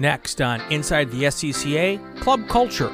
Next on Inside the SCCA, Club Culture.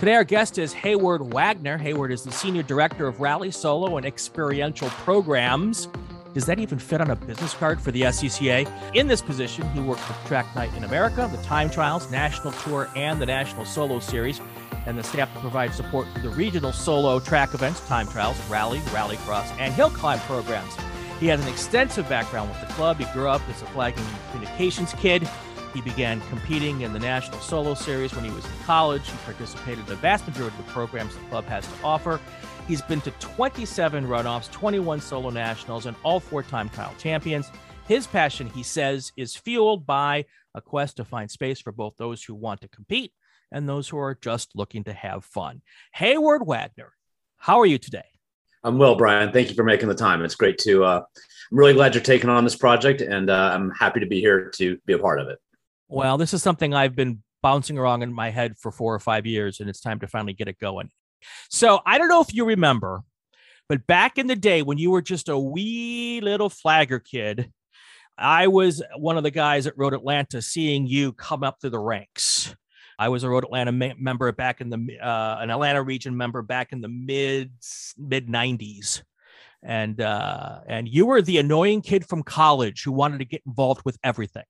Today, our guest is Heyward Wagner. Heyward is the Senior Director of Rally Solo and Experiential Programs. Does that even fit on a business card for the SCCA? In this position, he worked with Track Night in America, the Time Trials, National Tour, and the National Solo Series, and the staff to provide support for the regional solo track events, Time Trials, Rally, Rallycross, and Hill Climb programs. He has an extensive background with the club. He grew up as a flagging communications kid he began competing in the National Solo Series when he was in college. He participated in the vast majority of the programs the club has to offer. He's been to 27 runoffs, 21 solo nationals, and all four time trial champions. His passion, he says, is fueled by a quest to find space for both those who want to compete and those who are just looking to have fun. Heyward Wagner, how are you today? I'm well, Brian. Thank you for making the time. It's great to. Uh, I'm really glad you're taking on this project, and uh, I'm happy to be here to be a part of it. Well, this is something I've been bouncing around in my head for four or five years, and it's time to finally get it going. So I don't know if you remember, but back in the day when you were just a wee little flagger kid, I was one of the guys that Road Atlanta seeing you come up through the ranks. I was a Road Atlanta ma- member back in the uh, an Atlanta region member back in the mid mid '90s, and uh, and you were the annoying kid from college who wanted to get involved with everything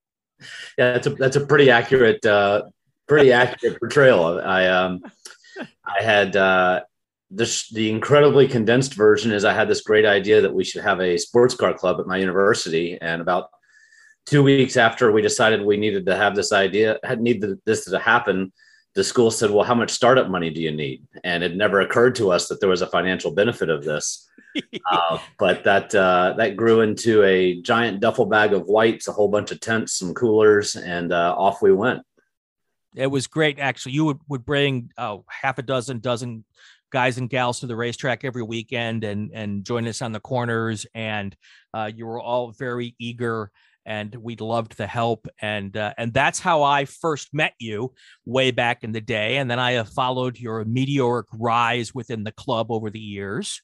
yeah, that's a that's a pretty accurate uh, pretty accurate portrayal. I um I had uh, this the incredibly condensed version is I had this great idea that we should have a sports car club at my university, and about two weeks after we decided we needed to have this idea had needed this to happen the school said well how much startup money do you need and it never occurred to us that there was a financial benefit of this uh, but that uh, that grew into a giant duffel bag of whites, a whole bunch of tents, some coolers, and uh, off we went. It was great, actually. You would, would bring uh, half a dozen, dozen guys and gals to the racetrack every weekend and and join us on the corners, and uh, you were all very eager. And we'd loved the help, and uh, and that's how I first met you way back in the day. And then I have followed your meteoric rise within the club over the years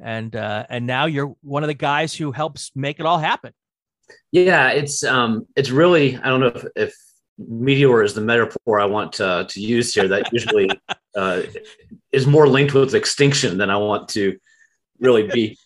and uh, and now you're one of the guys who helps make it all happen. Yeah, it's um, it's really I don't know if, if meteor is the metaphor I want to, to use here. That usually uh, is more linked with extinction than I want to really be.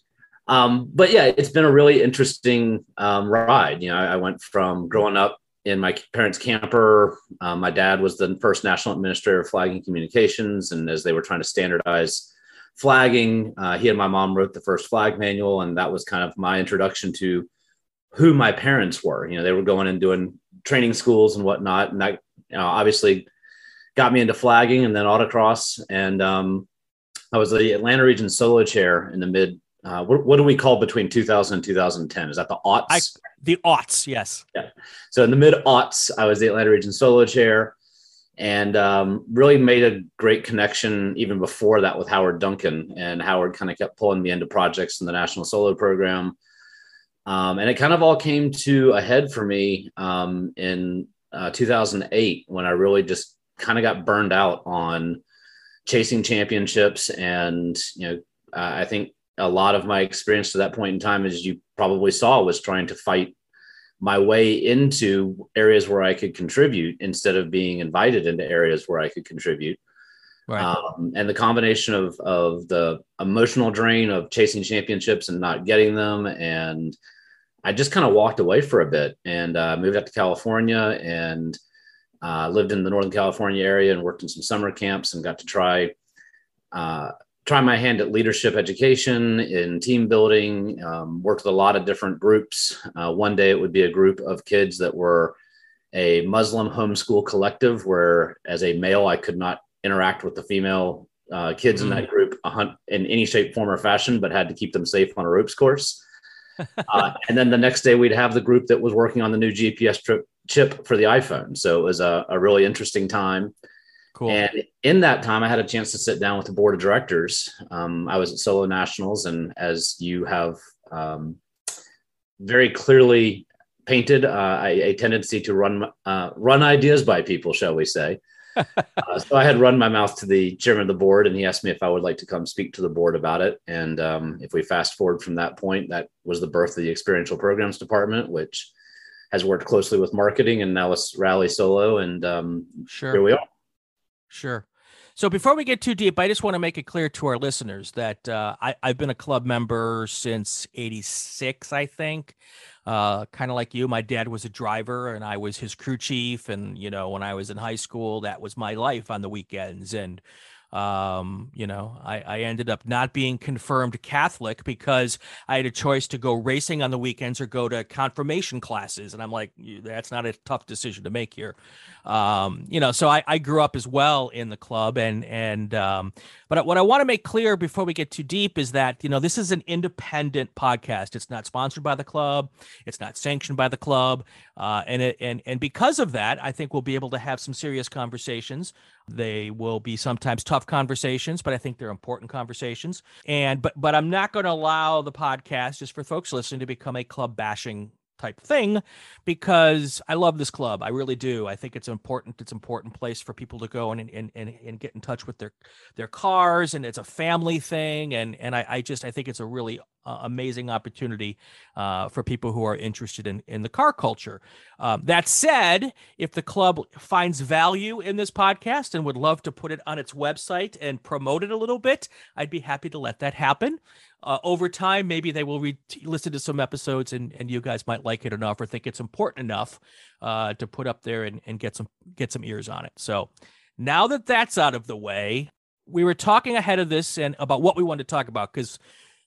Um, but yeah, it's been a really interesting um, ride. You know, I, I, went from growing up in my parents' camper. Um, my dad was the first national administrator of flagging communications, and as they were trying to standardize flagging. Uh, he and my mom wrote the first flag manual, and that was kind of my introduction to who my parents were. You know, they were going and doing training schools and whatnot, and that you know, obviously got me into flagging and then autocross. And um, I was the Atlanta region solo chair in the mid. Uh, what, what, do we call between 2000 and 2010? Is that the aughts? I, the aughts, yes. Yeah. So in the mid aughts, I was the Atlanta region solo chair and um, really made a great connection even before that with Howard Duncan. And Howard kind of kept pulling me into projects in the National Solo Program. Um, and it kind of all came to a head for me um, in uh, 2008 when I really just kind of got burned out on chasing championships. And, you know, uh, I think a lot of my experience to that point in time, as you probably saw, was trying to fight my way into areas where I could contribute instead of being invited into areas where I could contribute. Right. Um, and the combination of, of the emotional drain of chasing championships and not getting them. And I just kind of walked away for a bit and uh, moved out to California and uh, lived in the Northern California area and worked in some summer camps and got to try uh, try my hand at leadership education in team building um, worked with a lot of different groups uh, one day it would be a group of kids that were a muslim homeschool collective where as a male i could not interact with the female uh, kids mm-hmm. in that mm. group in any shape form or fashion but had to keep them safe on a ropes course uh, and then the next day we'd have the group that was working on the new gps trip, chip for the iphone so it was a, a really interesting time Cool. And in that time, I had a chance to sit down with the board of directors. Um, I was at Solo Nationals, and as you have um, very clearly painted, uh, a, tendency to run uh, run ideas by people, shall we say? uh, so I had run my mouth to the chairman of the board, and he asked me if I would like to come speak to the board about it. And um, if we fast forward from that point, that was the birth of the experiential programs department, which has worked closely with marketing and now it's Rally Solo. And um, sure. here we are. Sure. So before we get too deep, I just want to make it clear to our listeners that uh, I, have been a club member since '86, I think. Uh, kind of like you, my dad was a driver, and I was his crew chief. And you know, when I was in high school, that was my life on the weekends. And um, you know, I, I ended up not being confirmed Catholic because I had a choice to go racing on the weekends or go to confirmation classes. And I'm like, that's not a tough decision to make here. Um, you know, so I, I grew up as well in the club and, and, um, but what I want to make clear before we get too deep is that, you know, this is an independent podcast. It's not sponsored by the club. It's not sanctioned by the club. Uh, and it, and, and because of that, I think we'll be able to have some serious conversations. They will be sometimes tough conversations, but I think they're important conversations. And, but, but I'm not going to allow the podcast just for folks listening to become a club bashing type thing because I love this club. I really do. I think it's important. It's an important place for people to go and and, and, and get in touch with their their cars and it's a family thing. And and I, I just I think it's a really uh, amazing opportunity uh, for people who are interested in, in the car culture. Um, that said, if the club finds value in this podcast and would love to put it on its website and promote it a little bit, I'd be happy to let that happen. Uh, over time, maybe they will re- listen to some episodes and, and you guys might like it enough or think it's important enough uh, to put up there and, and get some get some ears on it. So now that that's out of the way, we were talking ahead of this and about what we wanted to talk about because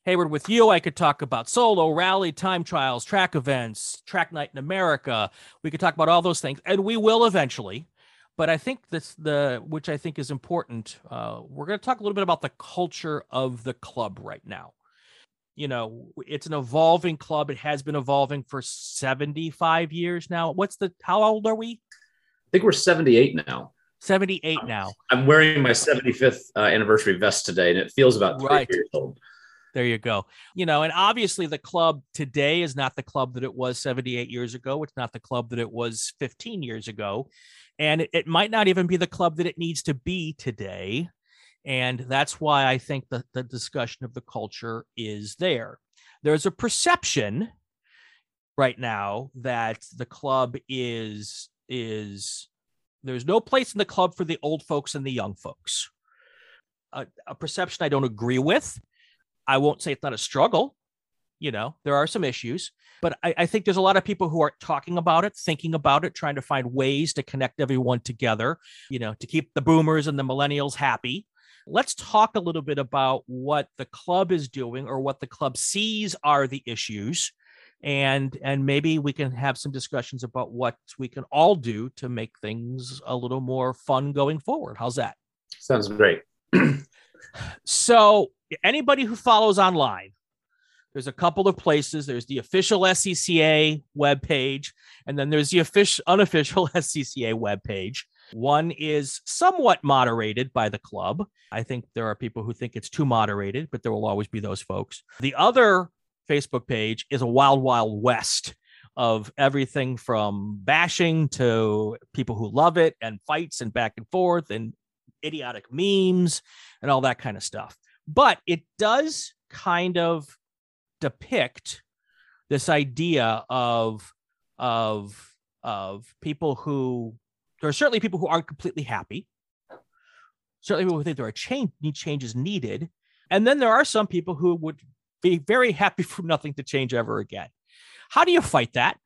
Heyward, with you, I could talk about solo, rally, time trials, track events, track night in America. We could talk about all those things, and we will eventually. But I think this, the which I think is important. Uh, we're going to talk a little bit about the culture of the club right now. You know, it's an evolving club. It has been evolving for seventy-five years now. What's the? How old are we? I think we're seventy-eight now. 78 now. I'm wearing my 75th uh, anniversary vest today, and it feels about three right. years old. There you go. You know, and obviously the club today is not the club that it was 78 years ago. It's not the club that it was 15 years ago. And it, it might not even be the club that it needs to be today. And that's why I think that the discussion of the culture is there. There's a perception right now that the club is is there's no place in the club for the old folks and the young folks. A, a perception I don't agree with. I won't say it's not a struggle. You know, there are some issues, but I, I, think there's a lot of people who are talking about it, thinking about it, trying to find ways to connect everyone together, you know, to keep the boomers and the millennials happy. Let's talk a little bit about what the club is doing or what the club sees are the issues. And and maybe we can have some discussions about what we can all do to make things a little more fun going forward. How's that? Sounds great. so anybody who follows online, there's a couple of places. There's the official SCCA webpage, and then there's the official unofficial SCCA webpage. One is somewhat moderated by the club. I think there are people who think it's too moderated, but there will always be those folks. The other Facebook page is a wild, wild west of everything from bashing to people who love it and fights and back and forth and idiotic memes and all that kind of stuff but it does kind of depict this idea of of of people who there are certainly people who aren't completely happy certainly people who think there are change need changes needed and then there are some people who would be very happy for nothing to change ever again how do you fight that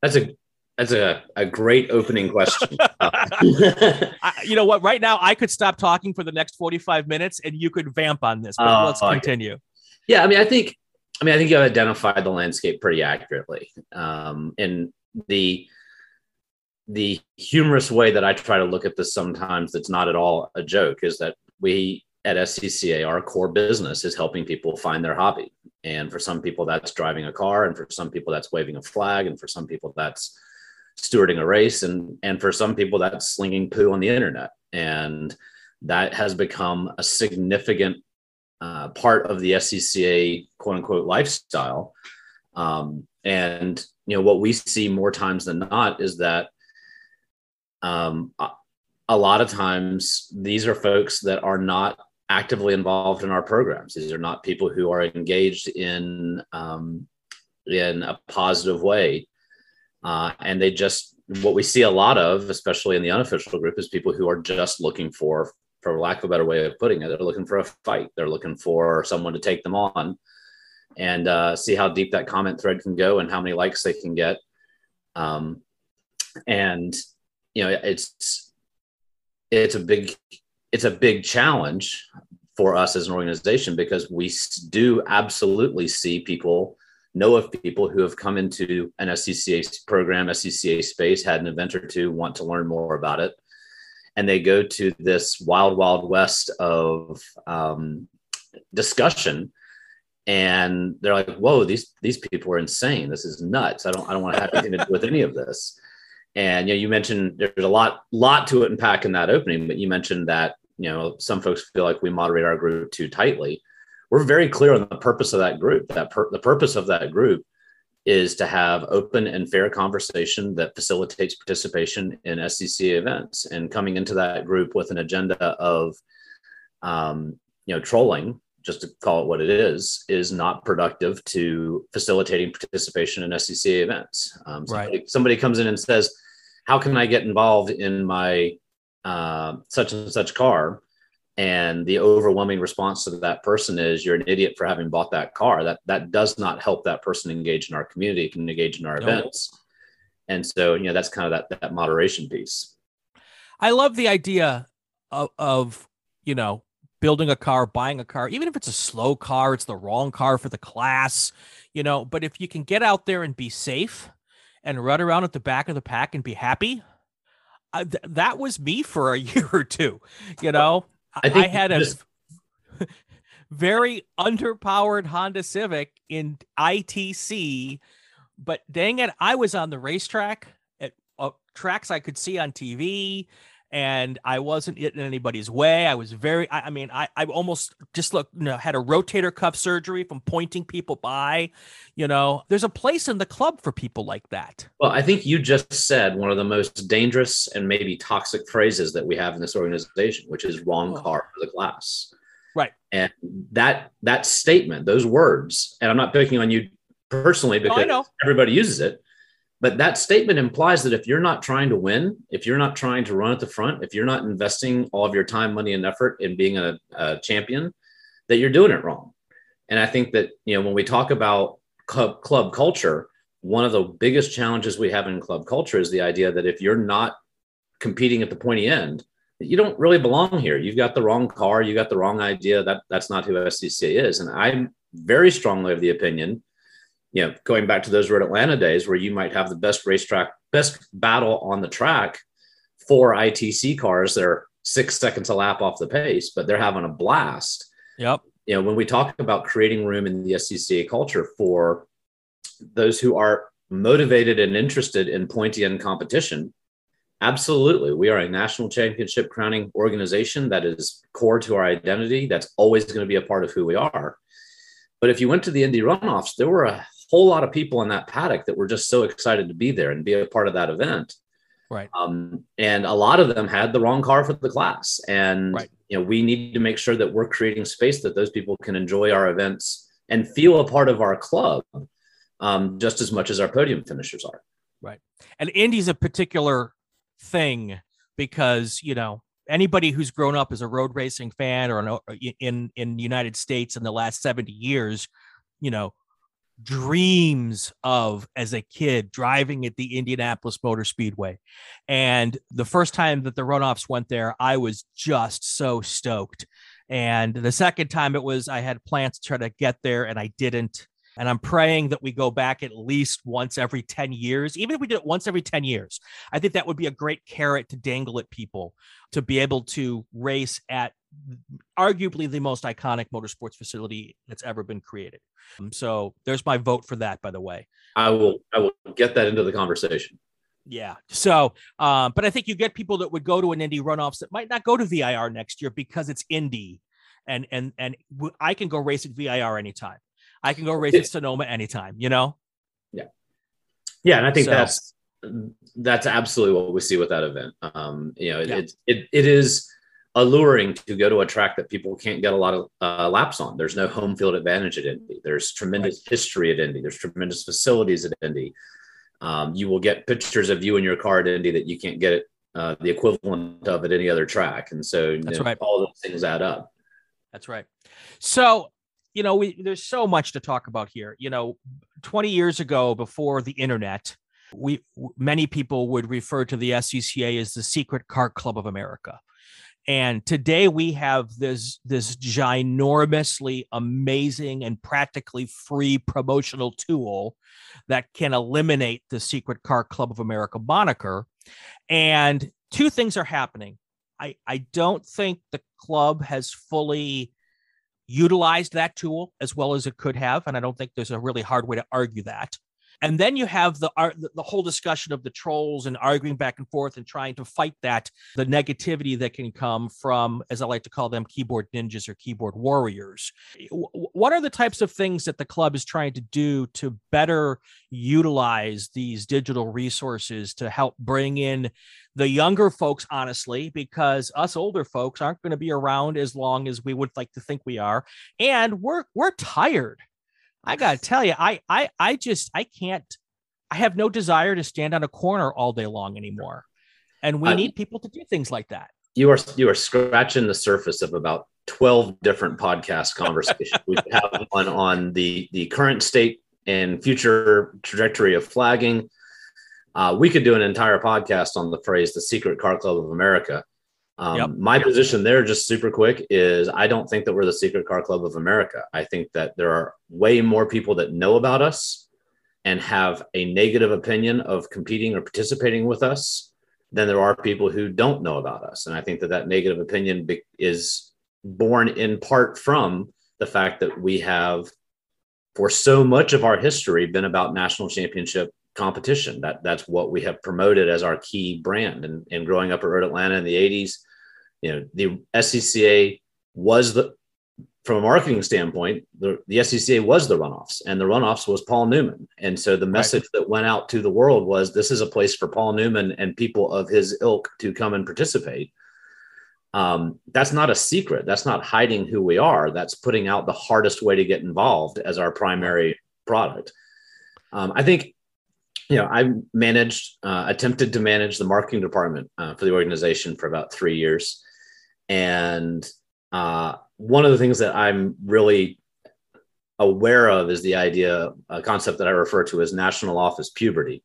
that's a that's a, a great opening question. I, you know what? Right now, I could stop talking for the next 45 minutes and you could vamp on this, but uh, let's continue. Yeah. I mean, I think, I mean, I think you've identified the landscape pretty accurately. Um, and the, the humorous way that I try to look at this sometimes that's not at all a joke is that we at SCCA, our core business is helping people find their hobby. And for some people, that's driving a car. And for some people, that's waving a flag. And for some people, that's stewarding a race and and for some people that's slinging poo on the internet and that has become a significant uh, part of the SCCA quote unquote lifestyle um, and you know what we see more times than not is that um, a lot of times these are folks that are not actively involved in our programs. These are not people who are engaged in um, in a positive way, uh, and they just what we see a lot of, especially in the unofficial group, is people who are just looking for, for lack of a better way of putting it, they're looking for a fight. They're looking for someone to take them on, and uh, see how deep that comment thread can go and how many likes they can get. Um, and you know, it's it's a big it's a big challenge for us as an organization because we do absolutely see people know of people who have come into an SCCA program, SCCA space, had an event or two, want to learn more about it, and they go to this wild, wild west of um, discussion, and they're like, "Whoa, these these people are insane. This is nuts. I don't I don't want to have anything to do with any of this." And you know, you mentioned there's a lot lot to it unpack in that opening, but you mentioned that you know some folks feel like we moderate our group too tightly. We're very clear on the purpose of that group. That per- the purpose of that group is to have open and fair conversation that facilitates participation in SCCA events. And coming into that group with an agenda of, um, you know, trolling, just to call it what it is, is not productive to facilitating participation in SCCA events. Um, somebody, right. somebody comes in and says, "How can I get involved in my uh, such and such car?" and the overwhelming response to that person is you're an idiot for having bought that car that that does not help that person engage in our community can engage in our no. events and so you know that's kind of that that moderation piece i love the idea of, of you know building a car buying a car even if it's a slow car it's the wrong car for the class you know but if you can get out there and be safe and run around at the back of the pack and be happy? Uh, th- that was me for a year or two you know? I, I had a very underpowered Honda Civic in ITC, but dang it, I was on the racetrack at uh, tracks I could see on TV and I wasn't in anybody's way. I was very, I, I mean, I, I almost just look, you know, had a rotator cuff surgery from pointing people by. You know, there's a place in the club for people like that. Well, I think you just said one of the most dangerous and maybe toxic phrases that we have in this organization, which is wrong oh. car for the class. Right. And that that statement, those words, and I'm not picking on you personally because oh, everybody uses it but that statement implies that if you're not trying to win, if you're not trying to run at the front, if you're not investing all of your time, money, and effort in being a, a champion, that you're doing it wrong. And I think that, you know, when we talk about club, club culture, one of the biggest challenges we have in club culture is the idea that if you're not competing at the pointy end, you don't really belong here. You've got the wrong car, you got the wrong idea. That that's not who SCCA is. And I'm very strongly of the opinion you know, going back to those Road Atlanta days where you might have the best racetrack, best battle on the track for ITC cars that are six seconds a lap off the pace, but they're having a blast. Yep. You know, when we talk about creating room in the SCCA culture for those who are motivated and interested in pointy end competition, absolutely. We are a national championship crowning organization that is core to our identity. That's always going to be a part of who we are. But if you went to the Indy runoffs, there were a whole lot of people in that paddock that were just so excited to be there and be a part of that event. Right. Um, and a lot of them had the wrong car for the class. And right. you know, we need to make sure that we're creating space that those people can enjoy our events and feel a part of our club um, just as much as our podium finishers are. Right. And Indy's a particular thing because, you know, anybody who's grown up as a road racing fan or an, in in the United States in the last 70 years, you know, dreams of as a kid driving at the Indianapolis Motor Speedway. And the first time that the runoffs went there, I was just so stoked. And the second time it was, I had plans to try to get there and I didn't. And I'm praying that we go back at least once every 10 years, even if we did it once every 10 years. I think that would be a great carrot to dangle at people to be able to race at arguably the most iconic motorsports facility that's ever been created. Um, so there's my vote for that, by the way. I will I will get that into the conversation. Yeah. So, um, but I think you get people that would go to an Indy runoffs that might not go to VIR next year because it's Indy, and and and I can go race at VIR anytime. I can go race at Sonoma anytime. You know. Yeah. Yeah, and I think so, that's that's absolutely what we see with that event. Um, you know, yeah. it, it, it is alluring to go to a track that people can't get a lot of uh, laps on. There's no home field advantage at Indy. There's tremendous history at Indy. There's tremendous facilities at Indy. Um, you will get pictures of you and your car at Indy that you can't get it, uh, the equivalent of at any other track. And so That's know, right. all those things add up. That's right. So, you know, we there's so much to talk about here. You know, 20 years ago, before the internet, we many people would refer to the SCCA as the secret car club of America. And today we have this this ginormously amazing and practically free promotional tool that can eliminate the secret car club of America moniker. And two things are happening. I, I don't think the club has fully utilized that tool as well as it could have. And I don't think there's a really hard way to argue that. And then you have the art, the whole discussion of the trolls and arguing back and forth and trying to fight that the negativity that can come from, as I like to call them, keyboard ninjas or keyboard warriors. What are the types of things that the club is trying to do to better utilize these digital resources to help bring in the younger folks, honestly, because us older folks aren't going to be around as long as we would like to think we are, and we're we're tired. I gotta tell you, I I I just I can't. I have no desire to stand on a corner all day long anymore, and we need people to do things like that. You are you are scratching the surface of about twelve different podcast conversations. we have one on the the current state and future trajectory of flagging. Uh, we could do an entire podcast on the phrase "the secret car club of America." Um, yep. My position there, just super quick, is I don't think that we're the secret car club of America. I think that there are way more people that know about us and have a negative opinion of competing or participating with us than there are people who don't know about us. And I think that that negative opinion be- is born in part from the fact that we have, for so much of our history, been about national championship competition. That that's what we have promoted as our key brand. And, and growing up at Road Atlanta in the 80s, you know, the SCCA was the, from a marketing standpoint, the, the SCCA was the runoffs, and the runoffs was Paul Newman. And so the message right. that went out to the world was this is a place for Paul Newman and people of his ilk to come and participate. Um, that's not a secret. That's not hiding who we are. That's putting out the hardest way to get involved as our primary product. Um, I think you know, I managed, uh, attempted to manage the marketing department uh, for the organization for about three years. And uh, one of the things that I'm really aware of is the idea, a concept that I refer to as national office puberty,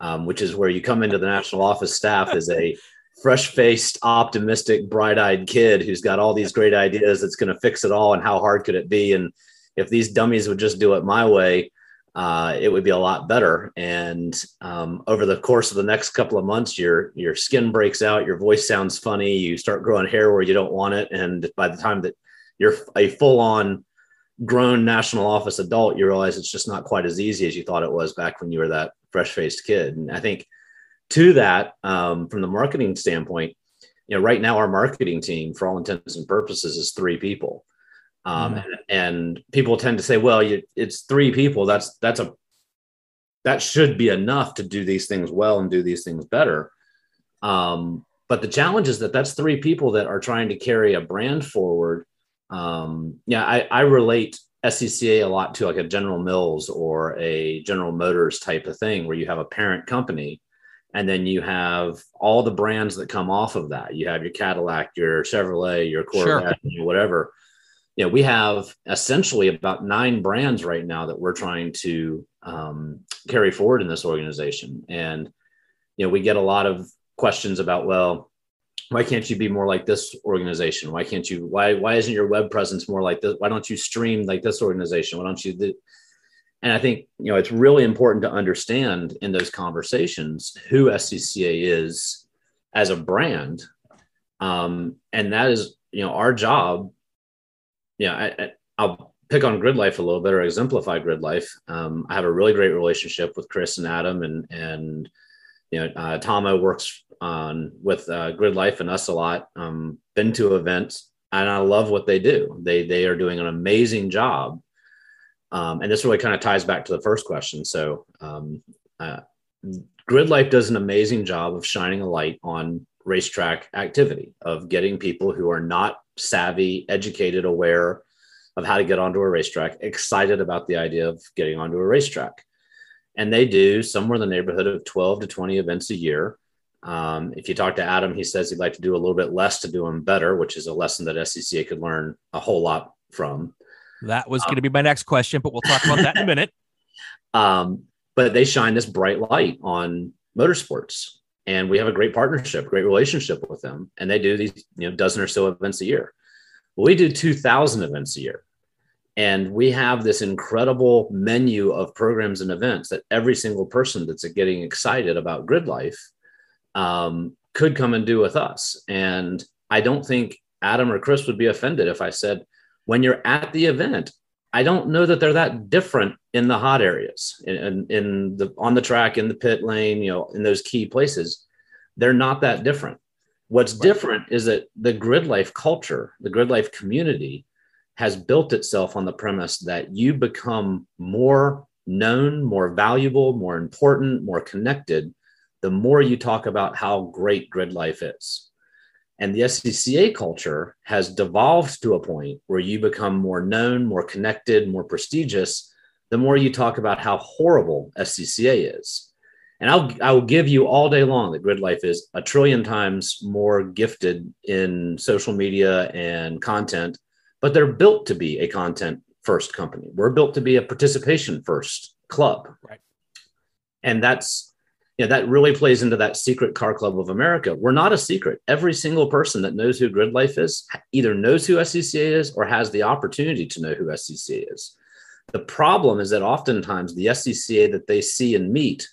um, which is where you come into the national office staff as a fresh faced, optimistic, bright eyed kid who's got all these great ideas that's going to fix it all. And how hard could it be? And if these dummies would just do it my way, uh, it would be a lot better. And um, over the course of the next couple of months, your your skin breaks out, your voice sounds funny, you start growing hair where you don't want it, and by the time that you're a full on grown national office adult, you realize it's just not quite as easy as you thought it was back when you were that fresh faced kid. And I think to that, um, from the marketing standpoint, you know, right now our marketing team, for all intents and purposes, is three people. Um, mm-hmm. and, and, people tend to say, well, you, it's three people. That's that's a that should be enough to do these things well and do these things better. Um, but the challenge is that that's three people that are trying to carry a brand forward. Um, yeah, I, I relate SCCA a lot to like a General Mills or a General Motors type of thing, where you have a parent company and then you have all the brands that come off of that. You have your Cadillac, your Chevrolet, your Corvette, sure. whatever you know, we have essentially about nine brands right now that we're trying to um, carry forward in this organization. And, you know, we get a lot of questions about, well, why can't you be more like this organization? Why can't you, why, why isn't your web presence more like this? Why don't you stream like this organization? Why don't you, do, and I think, you know, it's really important to understand in those conversations who SCCA is as a brand. Um, and that is, you know, our job yeah, I, will pick on Grid Life a little bit or exemplify Grid Life. Um, I have a really great relationship with Chris and Adam, and and you know, uh, Tomo works on with uh, Grid Life and us a lot. Um, been to events, and I love what they do. They they are doing an amazing job. Um, and this really kind of ties back to the first question. So, um, uh, Grid Life does an amazing job of shining a light on racetrack activity, of getting people who are not savvy, educated, aware of how to get onto a racetrack, excited about the idea of getting onto a racetrack. And they do somewhere in the neighborhood of 12 to 20 events a year. Um, if you talk to Adam, he says he'd like to do a little bit less to do them better, which is a lesson that SCCA could learn a whole lot from. That was um, going to be my next question, but we'll talk about that in a minute. Um, but they shine this bright light on motorsports, and we have a great partnership, great relationship with them, and they do these you know dozen or so events a year. We do two thousand events a year, and we have this incredible menu of programs and events that every single person that's getting excited about grid life um, could come and do with us. And I don't think Adam or Chris would be offended if I said, when you're at the event, I don't know that they're that different in the hot areas, in, in, in, the on the track, in the pit lane, you know, in those key places. They're not that different. What's right. different is that the grid life culture, the grid life community, has built itself on the premise that you become more known, more valuable, more important, more connected, the more you talk about how great grid life is. And the SCCA culture has devolved to a point where you become more known, more connected, more prestigious, the more you talk about how horrible SCCA is. And I'll, I will give you all day long that Grid Life is a trillion times more gifted in social media and content, but they're built to be a content first company. We're built to be a participation first club. Right. And that's you know, that really plays into that secret car club of America. We're not a secret. Every single person that knows who Grid Life is either knows who SCCA is or has the opportunity to know who SCCA is. The problem is that oftentimes the SCCA that they see and meet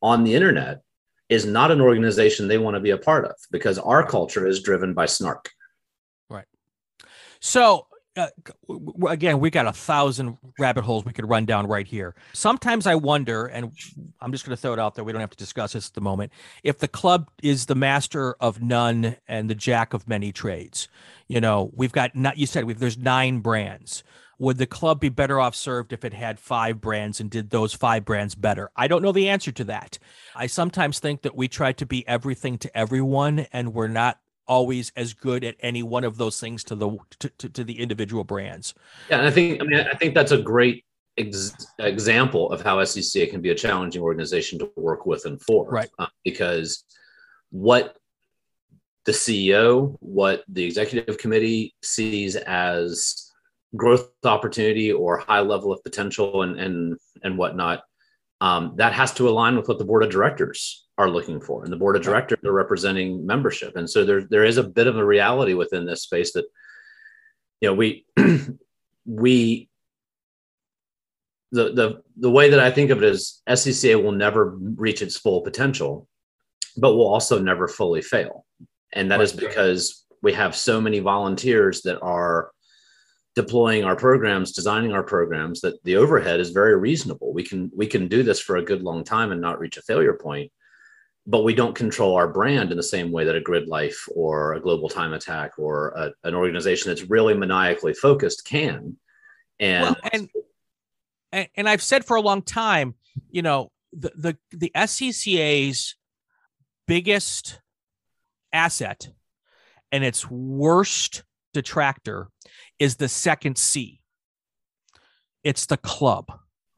on the internet is not an organization they want to be a part of because our culture is driven by snark. Right. So uh, again, we got a thousand rabbit holes we could run down right here. Sometimes I wonder, and I'm just going to throw it out there. We don't have to discuss this at the moment. If the club is the master of none and the jack of many trades, you know, we've got not. You said we've there's nine brands. Would the club be better off served if it had five brands and did those five brands better? I don't know the answer to that. I sometimes think that we try to be everything to everyone, and we're not always as good at any one of those things to the to, to, to the individual brands. Yeah, and I think I mean I think that's a great ex- example of how SCCA can be a challenging organization to work with and for. Right. Uh, because what the CEO, what the executive committee sees as growth opportunity or high level of potential and and and whatnot, um, that has to align with what the board of directors are looking for. And the board of directors are representing membership. And so there, there is a bit of a reality within this space that you know we we the, the the way that i think of it is scca will never reach its full potential but will also never fully fail. And that is because we have so many volunteers that are deploying our programs designing our programs that the overhead is very reasonable. We can we can do this for a good long time and not reach a failure point but we don't control our brand in the same way that a grid life or a global time attack or a, an organization that's really maniacally focused can. And, well, and and i've said for a long time you know the the, the scca's biggest asset and its worst detractor is the second c it's the club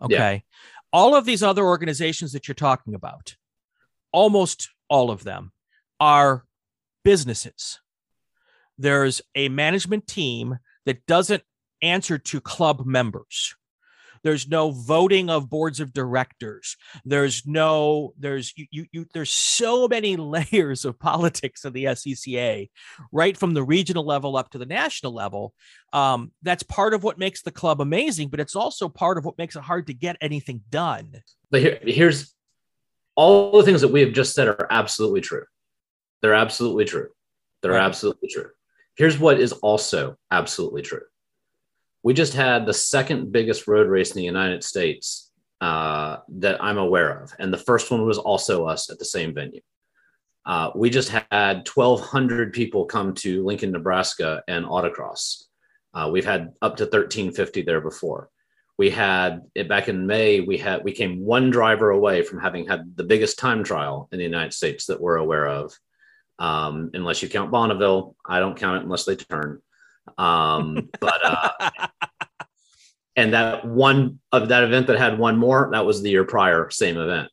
okay yeah. all of these other organizations that you're talking about almost all of them are businesses. There's a management team that doesn't answer to club members. There's no voting of boards of directors. There's no, there's you, you, you there's so many layers of politics of the SCCA, right from the regional level up to the national level. Um, that's part of what makes the club amazing, but it's also part of what makes it hard to get anything done. But here, here's all the things that we have just said are absolutely true. They're absolutely true. They're right. absolutely true. Here's what is also absolutely true. We just had the second biggest road race in the United States uh, that I'm aware of. And the first one was also us at the same venue. Uh, we just had 1,200 people come to Lincoln, Nebraska and autocross. Uh, we've had up to 1,350 there before. we had it back in May. We had we came one driver away from having had the biggest time trial in the United States that we're aware of, um, unless you count Bonneville. I don't count it unless they turn. Um, but uh, and that one of that event that had one more that was the year prior, same event.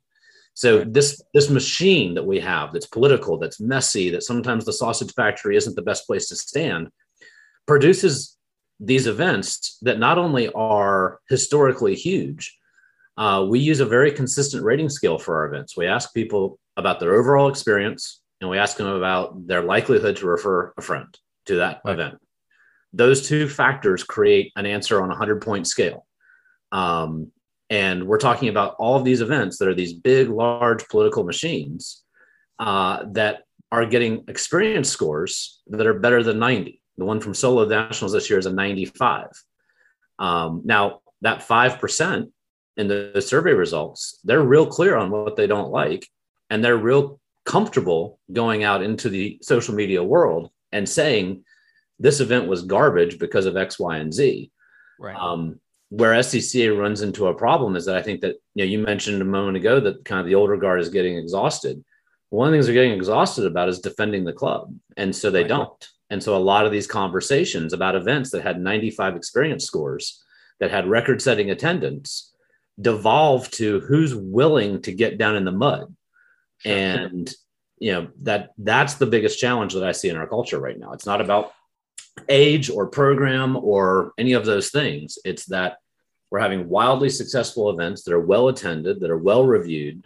So this this machine that we have that's political, that's messy, that sometimes the sausage factory isn't the best place to stand, produces these events that not only are historically huge, uh, we use a very consistent rating scale for our events. We ask people about their overall experience and we ask them about their likelihood to refer a friend to that right. event. Those two factors create an answer on a 100 point scale. Um, and we're talking about all of these events that are these big, large political machines uh, that are getting experience scores that are better than 90. The one from Solo Nationals this year is a 95. Um, now, that 5% in the, the survey results, they're real clear on what they don't like. And they're real comfortable going out into the social media world and saying this event was garbage because of X, Y, and Z. Right. Um, where SCCA runs into a problem is that I think that you know you mentioned a moment ago that kind of the older guard is getting exhausted. One of the things they're getting exhausted about is defending the club, and so they right. don't. And so a lot of these conversations about events that had 95 experience scores, that had record-setting attendance, devolve to who's willing to get down in the mud, sure. and you know that that's the biggest challenge that I see in our culture right now. It's not about age or program or any of those things. It's that we're having wildly successful events that are well attended, that are well reviewed.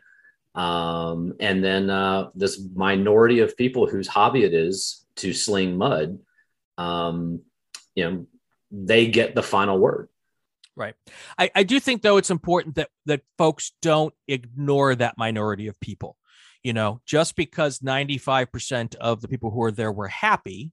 Um, and then uh, this minority of people whose hobby it is to sling mud, um, you know, they get the final word. Right. I, I do think though it's important that that folks don't ignore that minority of people. You know, just because 95% of the people who are there were happy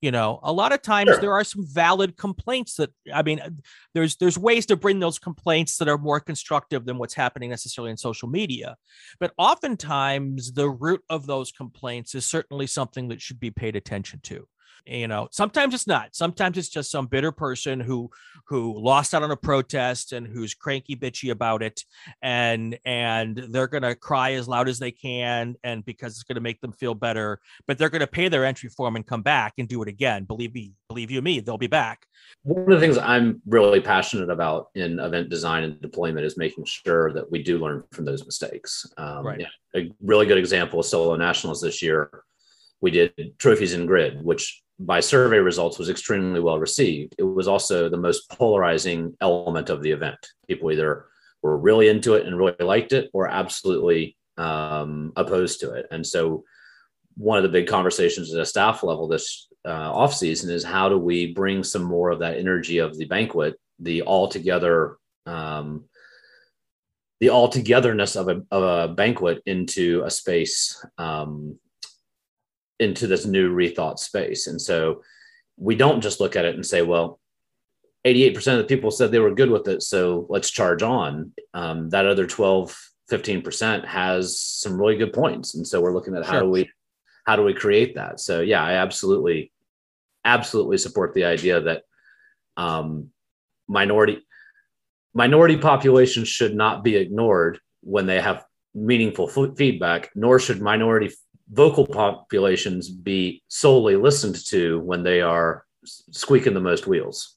you know a lot of times sure. there are some valid complaints that i mean uh, there's there's ways to bring those complaints that are more constructive than what's happening necessarily in social media but oftentimes the root of those complaints is certainly something that should be paid attention to you know sometimes it's not. Sometimes it's just some bitter person who who lost out on a protest and who's cranky bitchy about it and and they're going to cry as loud as they can and because it's going to make them feel better but they're going to pay their entry form and come back and do it again. Believe me believe you me they'll be back. One of the things i'm really passionate about in event design and deployment is making sure that we do learn from those mistakes. Um, right. Yeah, a really good example of solo nationals this year we did trophies in grid which by survey results was extremely well received. It was also the most polarizing element of the event. People either were really into it and really liked it or absolutely um, opposed to it. And so one of the big conversations at a staff level this uh, off season is how do we bring some more of that energy of the banquet, the all together, um, the all togetherness of a, of a banquet into a space um, into this new rethought space. And so we don't just look at it and say, well, 88% of the people said they were good with it. So let's charge on. Um, that other 12, 15% has some really good points. And so we're looking at how sure. do we, how do we create that? So yeah, I absolutely, absolutely support the idea that um, minority, minority populations should not be ignored when they have meaningful f- feedback, nor should minority vocal populations be solely listened to when they are squeaking the most wheels.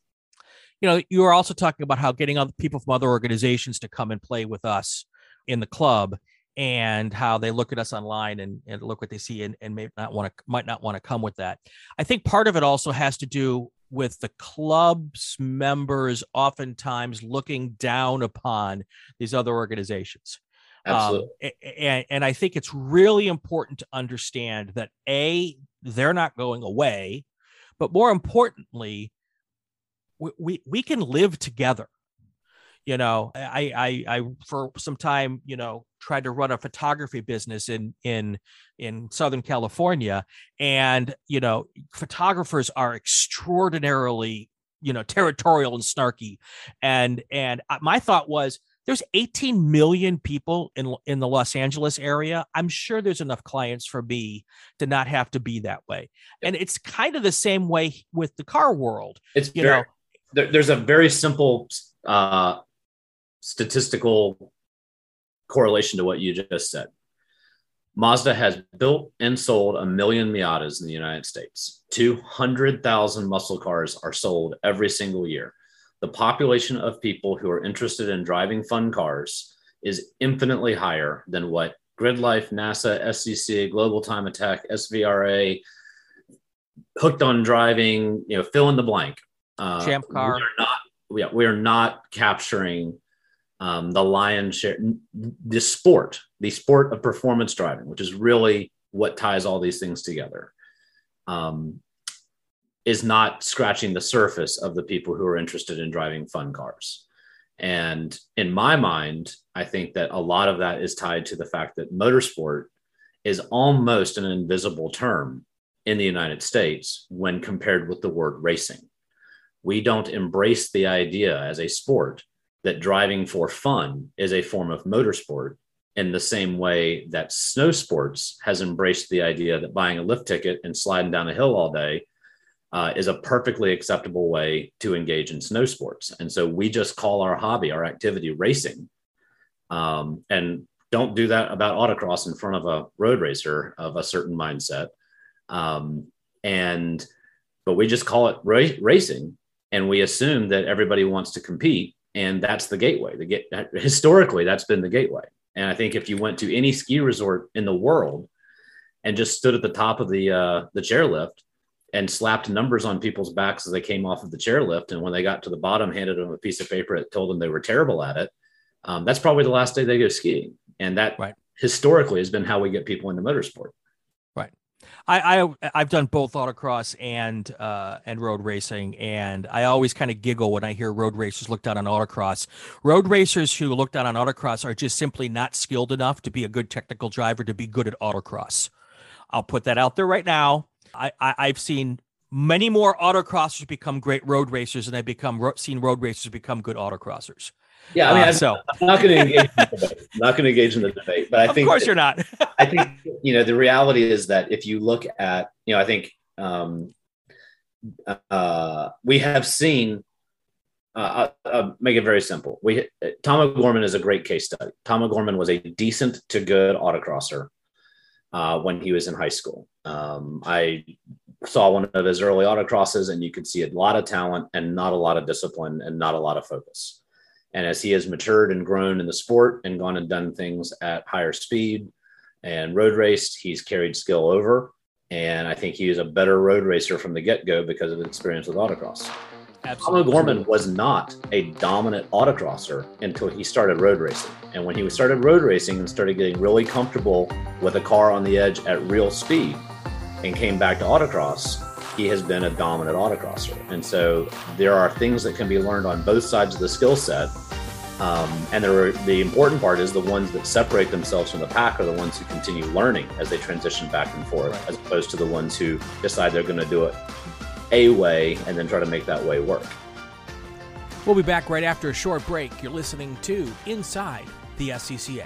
You know, you were also talking about how getting other people from other organizations to come and play with us in the club and how they look at us online and, and look what they see and, and may not want to might not want to come with that. I think part of it also has to do with the club's members oftentimes looking down upon these other organizations Absolutely. Um, and, and I think it's really important to understand that A, they're not going away, but more importantly, we, we, we can live together. You know, I, I, I, for some time, you know, tried to run a photography business in, in, in Southern California. And, you know, photographers are extraordinarily, you know, territorial and snarky. And, and my thought was, there's 18 million people in in the Los Angeles area. I'm sure there's enough clients for me to not have to be that way. And it's kind of the same way with the car world. It's you very, know, there's a very simple uh, statistical correlation to what you just said. Mazda has built and sold a million Miatas in the United States. 200,000 muscle cars are sold every single year. The population of people who are interested in driving fun cars is infinitely higher than what Grid Life, NASA, SCCA, Global Time Attack, SVRA, Hooked on Driving, you know, fill in the blank. Uh, Champ Car. We are not, we are, we are not capturing um, the lion's share, the sport, the sport of performance driving, which is really what ties all these things together, um, is not scratching the surface of the people who are interested in driving fun cars. And in my mind, I think that a lot of that is tied to the fact that motorsport is almost an invisible term in the United States when compared with the word racing. We don't embrace the idea as a sport that driving for fun is a form of motorsport in the same way that snow sports has embraced the idea that buying a lift ticket and sliding down a hill all day uh, is a perfectly acceptable way to engage in snow sports. And so we just call our hobby, our activity racing. Um, and don't do that about autocross in front of a road racer of a certain mindset. Um, and, but we just call it ra- racing and we assume that everybody wants to compete and that's the gateway. The get historically that's been the gateway. And I think if you went to any ski resort in the world and just stood at the top of the uh, the chairlift and slapped numbers on people's backs as they came off of the chairlift, and when they got to the bottom, handed them a piece of paper that told them they were terrible at it. Um, that's probably the last day they go skiing, and that right. historically has been how we get people into motorsport. Right. I, I I've done both autocross and uh, and road racing, and I always kind of giggle when I hear road racers look down on autocross. Road racers who look down on autocross are just simply not skilled enough to be a good technical driver to be good at autocross. I'll put that out there right now. I, I I've seen many more autocrossers become great road racers than I've become ro- seen road racers become good autocrossers. Yeah, I mean, uh, so I'm not going to engage. I'm not going to engage in the debate, but I of think, of course, that, you're not. I think you know the reality is that if you look at, you know, I think um, uh, we have seen. Uh, I'll, I'll make it very simple. We Tom O'Gorman is a great case study. Tom O'Gorman was a decent to good autocrosser uh, when he was in high school. Um, I saw one of his early autocrosses, and you could see a lot of talent and not a lot of discipline and not a lot of focus. And as he has matured and grown in the sport and gone and done things at higher speed and road raced, he's carried skill over. And I think he is a better road racer from the get go because of his experience with autocross. Absolutely. Tom O'Gorman was not a dominant autocrosser until he started road racing. And when he started road racing and started getting really comfortable with a car on the edge at real speed and came back to autocross, he has been a dominant autocrosser. And so there are things that can be learned on both sides of the skill set. Um, and are, the important part is the ones that separate themselves from the pack are the ones who continue learning as they transition back and forth, right. as opposed to the ones who decide they're going to do it a way and then try to make that way work. We'll be back right after a short break. You're listening to Inside the SCCA.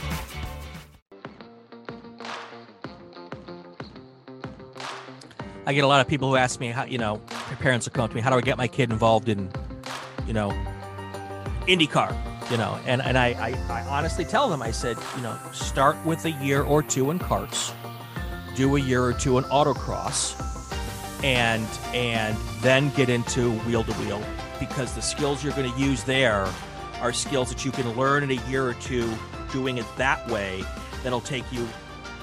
I get a lot of people who ask me how, you know, their parents will come to me, how do I get my kid involved in, you know, IndyCar, you know, and, and I, I, I honestly tell them, I said, you know, start with a year or two in karts, do a year or two in autocross, and, and then get into wheel to wheel because the skills you're going to use there are skills that you can learn in a year or two doing it that way that'll take you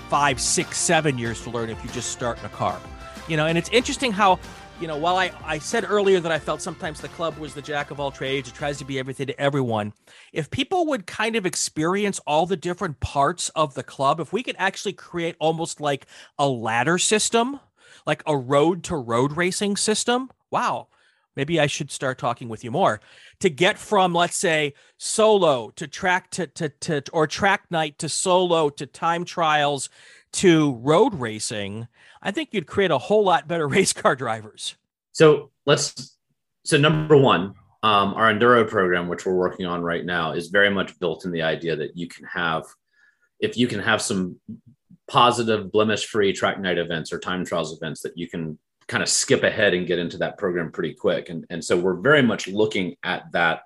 five, six, seven years to learn if you just start in a car. You know, and it's interesting how, you know, while I, I said earlier that I felt sometimes the club was the jack of all trades, it tries to be everything to everyone. If people would kind of experience all the different parts of the club, if we could actually create almost like a ladder system, like a road to road racing system, wow, maybe I should start talking with you more to get from, let's say, solo to track to, to, to, or track night to solo to time trials to road racing. I think you'd create a whole lot better race car drivers. So let's, so number one, um, our enduro program, which we're working on right now, is very much built in the idea that you can have, if you can have some positive blemish free track night events or time trials events that you can kind of skip ahead and get into that program pretty quick. And, and so we're very much looking at that.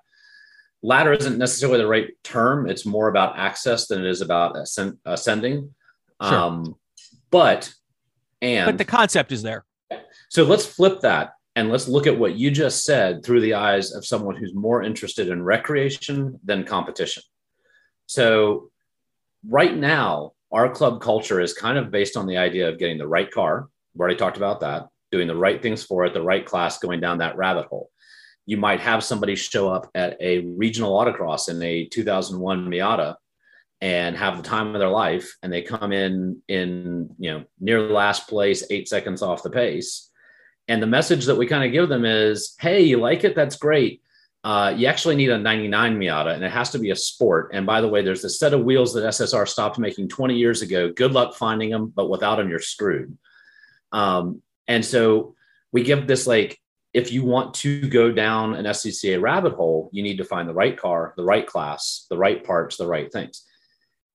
Ladder isn't necessarily the right term. It's more about access than it is about ascend, ascending. Sure. Um, but, and but the concept is there. So let's flip that and let's look at what you just said through the eyes of someone who's more interested in recreation than competition. So right now, our club culture is kind of based on the idea of getting the right car. We already talked about that doing the right things for it, the right class, going down that rabbit hole. You might have somebody show up at a regional autocross in a 2001 Miata and have the time of their life, and they come in in you know near last place, eight seconds off the pace. And the message that we kind of give them is, "Hey, you like it? That's great. Uh, you actually need a 99 Miata, and it has to be a sport. And by the way, there's a set of wheels that SSR stopped making 20 years ago. Good luck finding them, but without them, you're screwed. Um, and so we give this like, if you want to go down an SCCA rabbit hole, you need to find the right car, the right class, the right parts, the right things.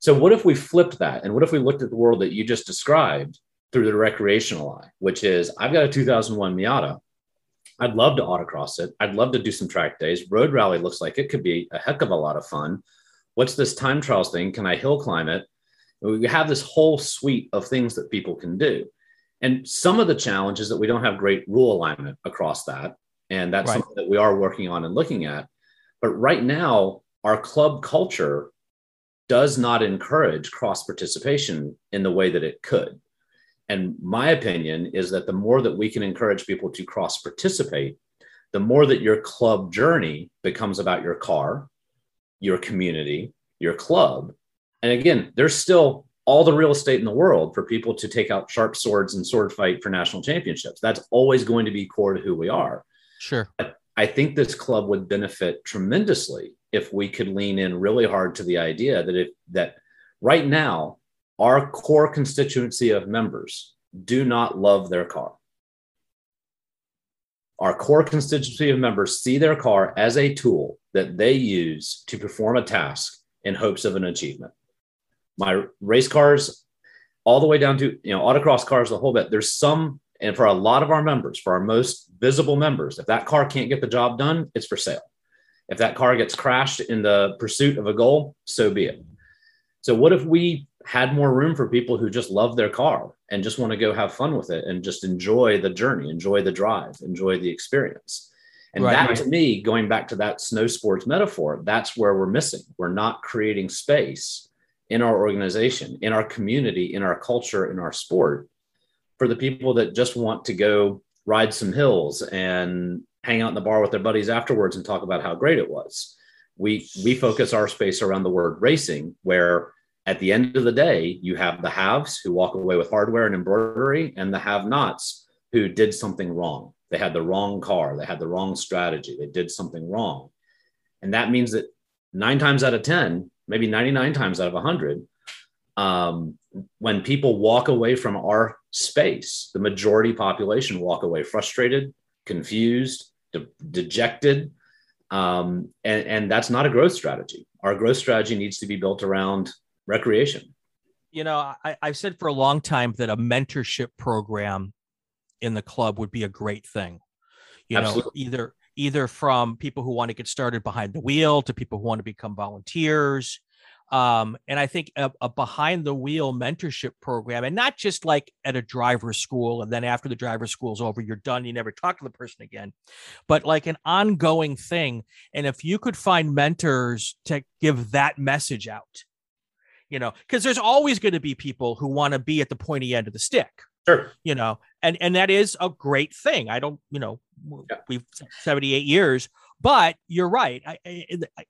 So, what if we flipped that? And what if we looked at the world that you just described through the recreational eye, which is I've got a 2001 Miata. I'd love to autocross it. I'd love to do some track days. Road rally looks like it could be a heck of a lot of fun. What's this time trials thing? Can I hill climb it? We have this whole suite of things that people can do. And some of the challenge is that we don't have great rule alignment across that. And that's right. something that we are working on and looking at. But right now, our club culture does not encourage cross participation in the way that it could. And my opinion is that the more that we can encourage people to cross participate, the more that your club journey becomes about your car, your community, your club. And again, there's still all the real estate in the world for people to take out sharp swords and sword fight for national championships. That's always going to be core to who we are. Sure. But I think this club would benefit tremendously if we could lean in really hard to the idea that if that right now our core constituency of members do not love their car. Our core constituency of members see their car as a tool that they use to perform a task in hopes of an achievement my race cars, all the way down to you know autocross cars, the whole bit. There's some, and for a lot of our members, for our most visible members, if that car can't get the job done, it's for sale. If that car gets crashed in the pursuit of a goal, so be it. So what if we had more room for people who just love their car and just want to go have fun with it and just enjoy the journey, enjoy the drive, enjoy the experience? And right, that right. to me, going back to that snow sports metaphor, that's where we're missing. We're not creating space in our organization, in our community, in our culture, in our sport for the people that just want to go ride some hills and hang out in the bar with their buddies afterwards and talk about how great it was. We we focus our space around the word racing, where at the end of the day, you have the haves who walk away with hardware and embroidery, and the have-nots who did something wrong. They had the wrong car, they had the wrong strategy, they did something wrong. And that means that nine times out of 10, maybe 99 times out of 100 um, when people walk away from our space the majority population walk away frustrated confused de- dejected um, and, and that's not a growth strategy our growth strategy needs to be built around recreation you know I, i've said for a long time that a mentorship program in the club would be a great thing you Absolutely. know either either from people who want to get started behind the wheel to people who want to become volunteers. Um, and I think a, a, behind the wheel mentorship program, and not just like at a driver's school, and then after the driver's school's over, you're done, you never talk to the person again, but like an ongoing thing. And if you could find mentors to give that message out, you know, because there's always going to be people who want to be at the pointy end of the stick. Sure. You know, and and that is a great thing. I don't, you know, yeah. we've 78 years, but you're right. I,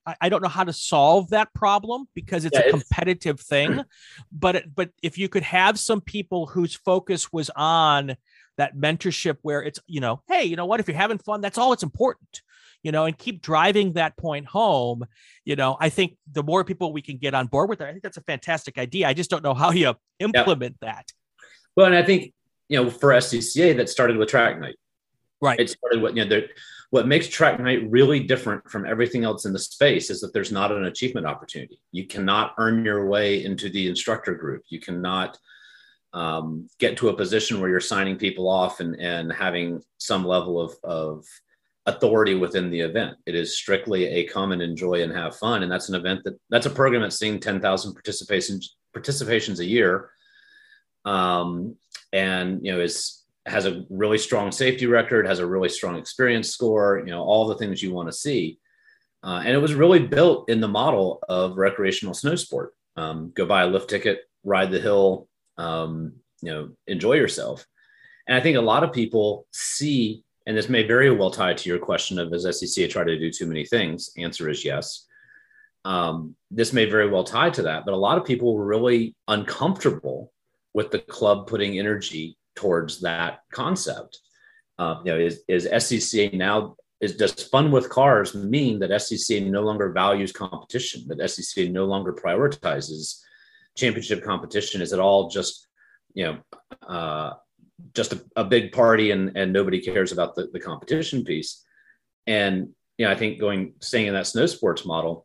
I, I don't know how to solve that problem because it's yeah, a competitive it's... thing. but but if you could have some people whose focus was on that mentorship where it's you know hey you know what if you're having fun that's all it's important you know and keep driving that point home you know i think the more people we can get on board with that i think that's a fantastic idea i just don't know how you implement yep. that well and i think you know for scca that started with track night right it started with you know what makes track night really different from everything else in the space is that there's not an achievement opportunity you cannot earn your way into the instructor group you cannot um, get to a position where you're signing people off and, and having some level of, of authority within the event. It is strictly a come and enjoy and have fun. And that's an event that that's a program that's seeing 10,000 participations, participations a year. Um, and, you know, is, has a really strong safety record, has a really strong experience score, you know, all the things you want to see. Uh, and it was really built in the model of recreational snow sport. Um, go buy a lift ticket, ride the hill, um, you know, enjoy yourself. And I think a lot of people see, and this may very well tie to your question of, does SCCA try to do too many things? Answer is yes. Um, this may very well tie to that, but a lot of people were really uncomfortable with the club putting energy towards that concept. Uh, you know, is, is SCCA now is does fun with cars mean that SCCA no longer values competition, that SCCA no longer prioritizes championship competition? Is it all just, you know, uh, just a, a, big party and, and nobody cares about the, the competition piece? And, you know, I think going, staying in that snow sports model,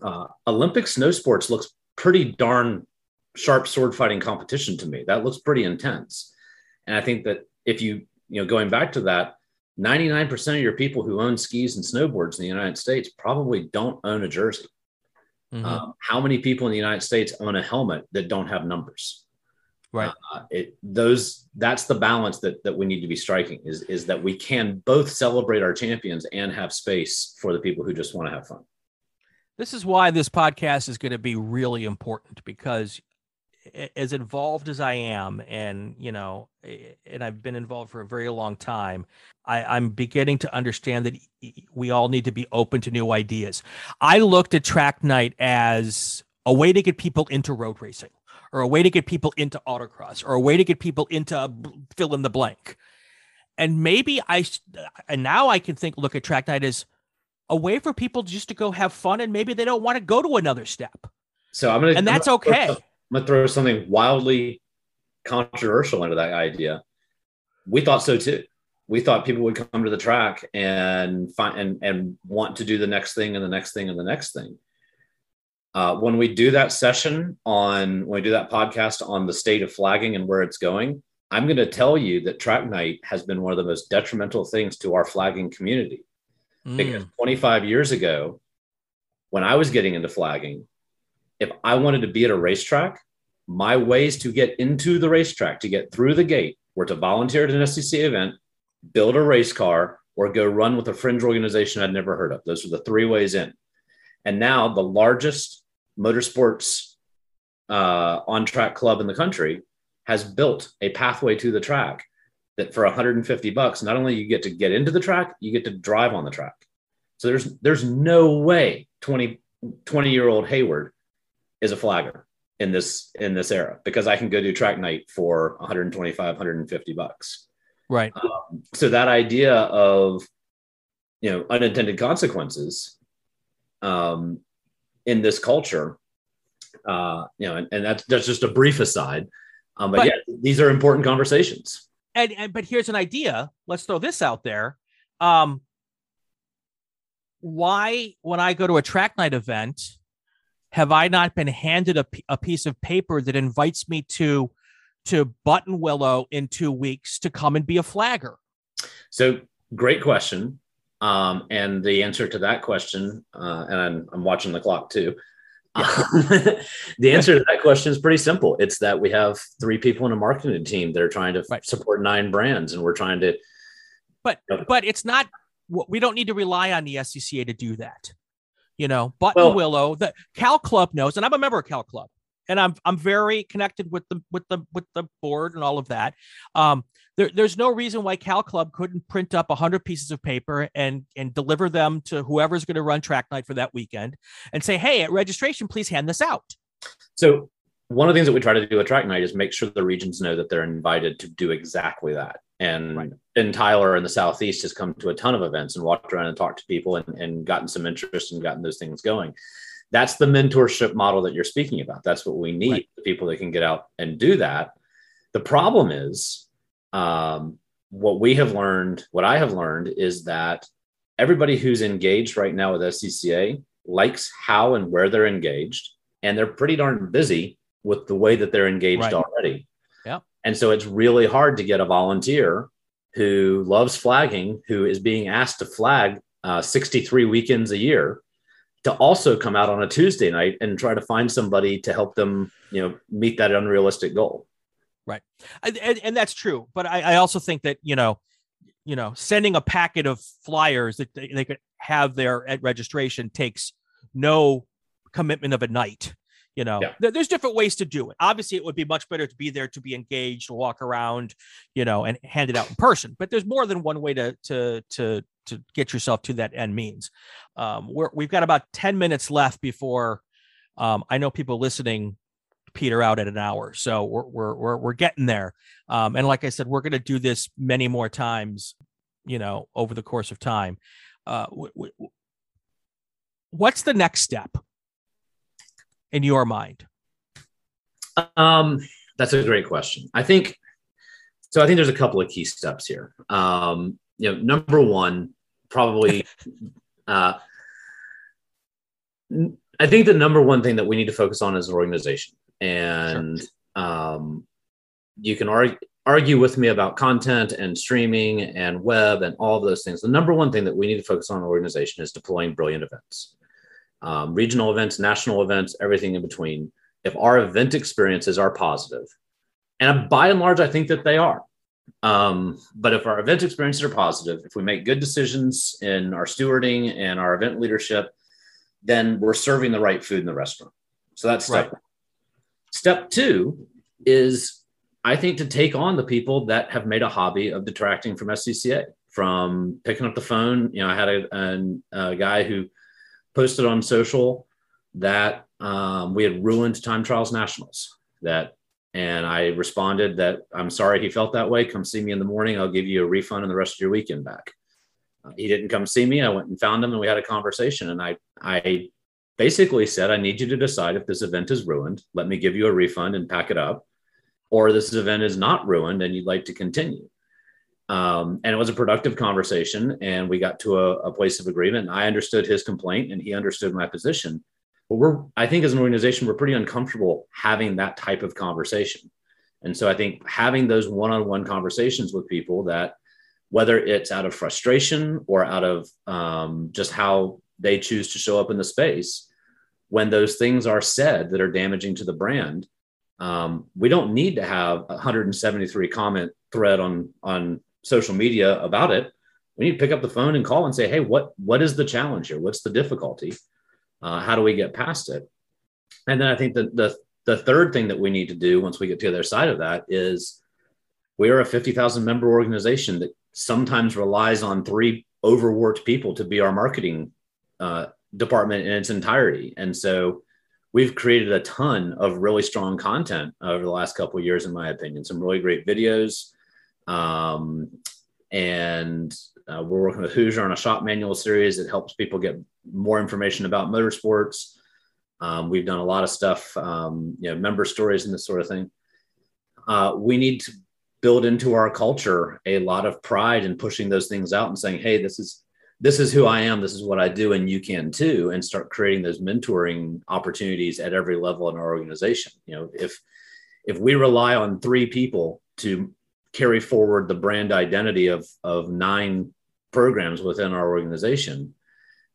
uh, Olympic snow sports looks pretty darn sharp sword fighting competition to me. That looks pretty intense. And I think that if you, you know, going back to that, 99% of your people who own skis and snowboards in the United States probably don't own a jersey. Mm-hmm. Um, how many people in the United States own a helmet that don't have numbers? Right. Uh, it, those that's the balance that that we need to be striking is is that we can both celebrate our champions and have space for the people who just want to have fun. This is why this podcast is going to be really important because as involved as I am, and you know, and I've been involved for a very long time, I, am beginning to understand that we all need to be open to new ideas. I looked at track night as a way to get people into road racing, or a way to get people into autocross, or a way to get people into fill in the blank. And maybe I, and now I can think, look at track night as a way for people just to go have fun, and maybe they don't want to go to another step. So I'm gonna, and that's okay. I'm gonna throw something wildly controversial into that idea. We thought so too. We thought people would come to the track and find and, and want to do the next thing and the next thing and the next thing. Uh, when we do that session on when we do that podcast on the state of flagging and where it's going, I'm going to tell you that track night has been one of the most detrimental things to our flagging community. Mm. Because 25 years ago, when I was getting into flagging, if I wanted to be at a racetrack, my ways to get into the racetrack, to get through the gate, were to volunteer at an SCCA event, build a race car, or go run with a fringe organization I'd never heard of. Those are the three ways in. And now the largest motorsports uh, on track club in the country has built a pathway to the track that for 150 bucks, not only you get to get into the track, you get to drive on the track. So there's there's no way 20 20 year old Heyward is a flagger in this in this era because I can go do track night for 125 150 bucks. Right. Um, so that idea of you know unintended consequences um, in this culture, uh, you know, and, and that's that's just a brief aside. Um, but, but yeah, these are important conversations. And, and but here's an idea. Let's throw this out there. Um, why, when I go to a track night event, have I not been handed a, a piece of paper that invites me to to Buttonwillow in two weeks to come and be a flagger? So great question. Um, and the answer to that question, uh, and I'm, I'm, watching the clock too. Yeah. the answer to that question is pretty simple. It's that we have three people in a marketing team that are trying to right. support nine brands, and we're trying to. But you know, but it's not. We don't need to rely on the SCCA to do that you know, Button well, Willow, the Cal Club knows, and I'm a member of Cal Club, and I'm I'm very connected with the with the with the board and all of that. Um, there, there's no reason why Cal Club couldn't print up hundred pieces of paper and and deliver them to whoever's going to run track night for that weekend, and say, hey, at registration, please hand this out. So one of the things that we try to do at track night is make sure the regions know that they're invited to do exactly that And Right. and Tyler in the southeast has come to a ton of events and walked around and talked to people and, and gotten some interest and gotten those things going. That's the mentorship model that you're speaking about. That's what we need Right. the people that can get out and do that. The problem is um, what we have learned, what I have learned is that everybody who's engaged right now with SCCA likes how and where they're engaged, and they're pretty darn busy with the way that they're engaged Right. already. And so it's really hard to get a volunteer who loves flagging, who is being asked to flag uh, 63 weekends a year, to also come out on a Tuesday night and try to find somebody to help them, you know, meet that unrealistic goal. and, and, and that's true. But I, I also think that you know you know sending a packet of flyers that they, they could have there at registration takes no commitment of a night you know Yeah. There- there's different ways to do it obviously it would be much better to be there to be engaged walk around you know and hand it out in person but there's more than one way to to to to get yourself to that end means um we're, we've got about 10 minutes left before um i know people listening peter out at an hour so we're we're we're, we're getting there um, and like I said, we're going to do this many more times, you know, over the course of time. Uh, w- w- what's the next step in your mind? Um, that's a great question. I think so. I think there's a couple of key steps here. Um, you know, number one, probably, uh, I think the number one thing that we need to focus on is an organization, and um, you can argue argue with me about content and streaming and web and all of those things. The number one thing that we need to focus on in an organization is deploying brilliant events, um, regional events, national events, everything in between if our event experiences are positive, and by and large, I think that they are. Um, but if our event experiences are positive, if we make good decisions in our stewarding and our event leadership, then we're serving the right food in the restaurant. So that's step Right. one. Step two is, I think, to take on the people that have made a hobby of detracting from SCCA, from picking up the phone. You know, I had a, an- a guy who posted on social that um, we had ruined time trials nationals that and i responded that i'm sorry he felt that way. Come see me in the morning. I'll give you a refund and the rest of your weekend back. Uh, he didn't come see me. I went and found him and we had a conversation and i i basically said i need you to decide if this event is ruined. Let me give you a refund and pack it up. Or this event is not ruined and you'd like to continue um, and it was a productive conversation and we got to a, a place of agreement. I understood his complaint and he understood my position. But we're i think as an organization we're pretty uncomfortable having that type of conversation. And so i think having those one-on-one conversations with people that whether it's out of frustration or out of um, just how they choose to show up in the space when those things are said that are damaging to the brand um, we don't need to have a 173 comment thread on on social media about it we need to pick up the phone and call and say hey what what is the challenge here what's the difficulty uh, how do we get past it? And then I think the, the the third thing that we need to do once we get to the other side of that is we are a 50,000 member organization that sometimes relies on three overworked people to be our marketing uh, department in its entirety. And so we've created a ton of really strong content over the last couple of years, in my opinion, some really great videos. Um, and uh, we're working with Hoosier on a shop manual series that helps people get more information about motorsports. Um, we've done a lot of stuff, um, you know, member stories and this sort of thing. Uh, we need to build into our culture a lot of pride in pushing those things out and saying, "Hey, this is this is who I am. This is what I do, and you can too." And start creating those mentoring opportunities at every level in our organization. You know, if if we rely on three people to carry forward the brand identity of of nine programs within our organization,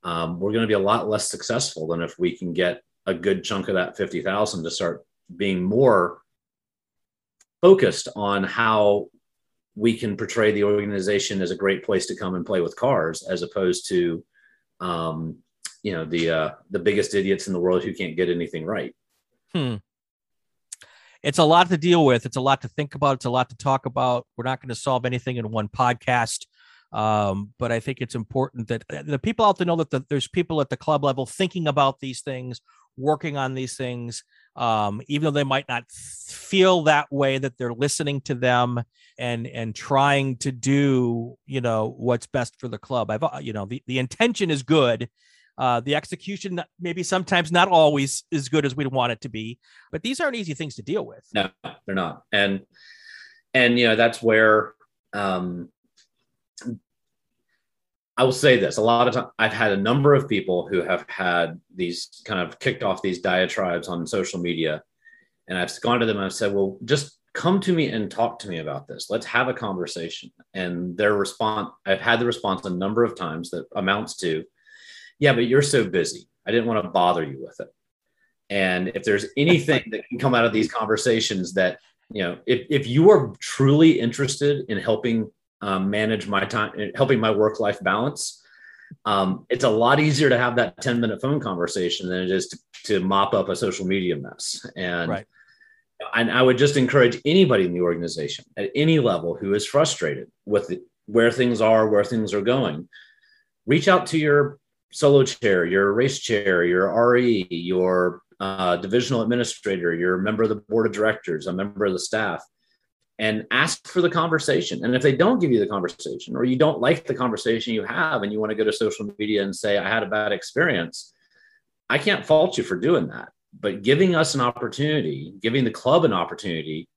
um, we're going to be a lot less successful than if we can get a good chunk of that 50,000 to start being more focused on how we can portray the organization as a great place to come and play with cars as opposed to um, you know the uh, the biggest idiots in the world who can't get anything right Hmm. It's a lot to deal with. It's a lot to think about. It's a lot to talk about. We're not going to solve anything in one podcast. Um, but I think it's important that uh, the people out there know that the, there's people at the club level thinking about these things, working on these things. um, even though they might not feel that way, that they're listening to them and and trying to do you know what's best for the club. I've uh, you know the the intention is good. Uh, the execution maybe sometimes not always as good as we'd want it to be, but these aren't easy things to deal with. No, they're not, and and you know that's where um, I will say this: a lot of time, I've had a number of people who have had these kind of kicked off these diatribes on social media, and I've gone to them and I've said, "Well, just come to me and talk to me about this. Let's have a conversation." And their response, I've had the response a number of times that amounts to, "Yeah, but you're so busy. I didn't want to bother you with it." And if there's anything that can come out of these conversations that you know, if if you are truly interested in helping um, manage my time, helping my work life balance, um, it's a lot easier to have that 10 minute phone conversation than it is to, to mop up a social media mess. And, right. and I would just encourage anybody in the organization at any level who is frustrated with the, where things are, where things are going, reach out to your solo chair, your race chair, your RE, your uh, divisional administrator, you're a member of the board of directors, a member of the staff, and ask for the conversation. And if they don't give you the conversation, or you don't like the conversation you have, and you want to go to social media and say, I had a bad experience, I can't fault you for doing that. But giving us an opportunity, giving the club an opportunity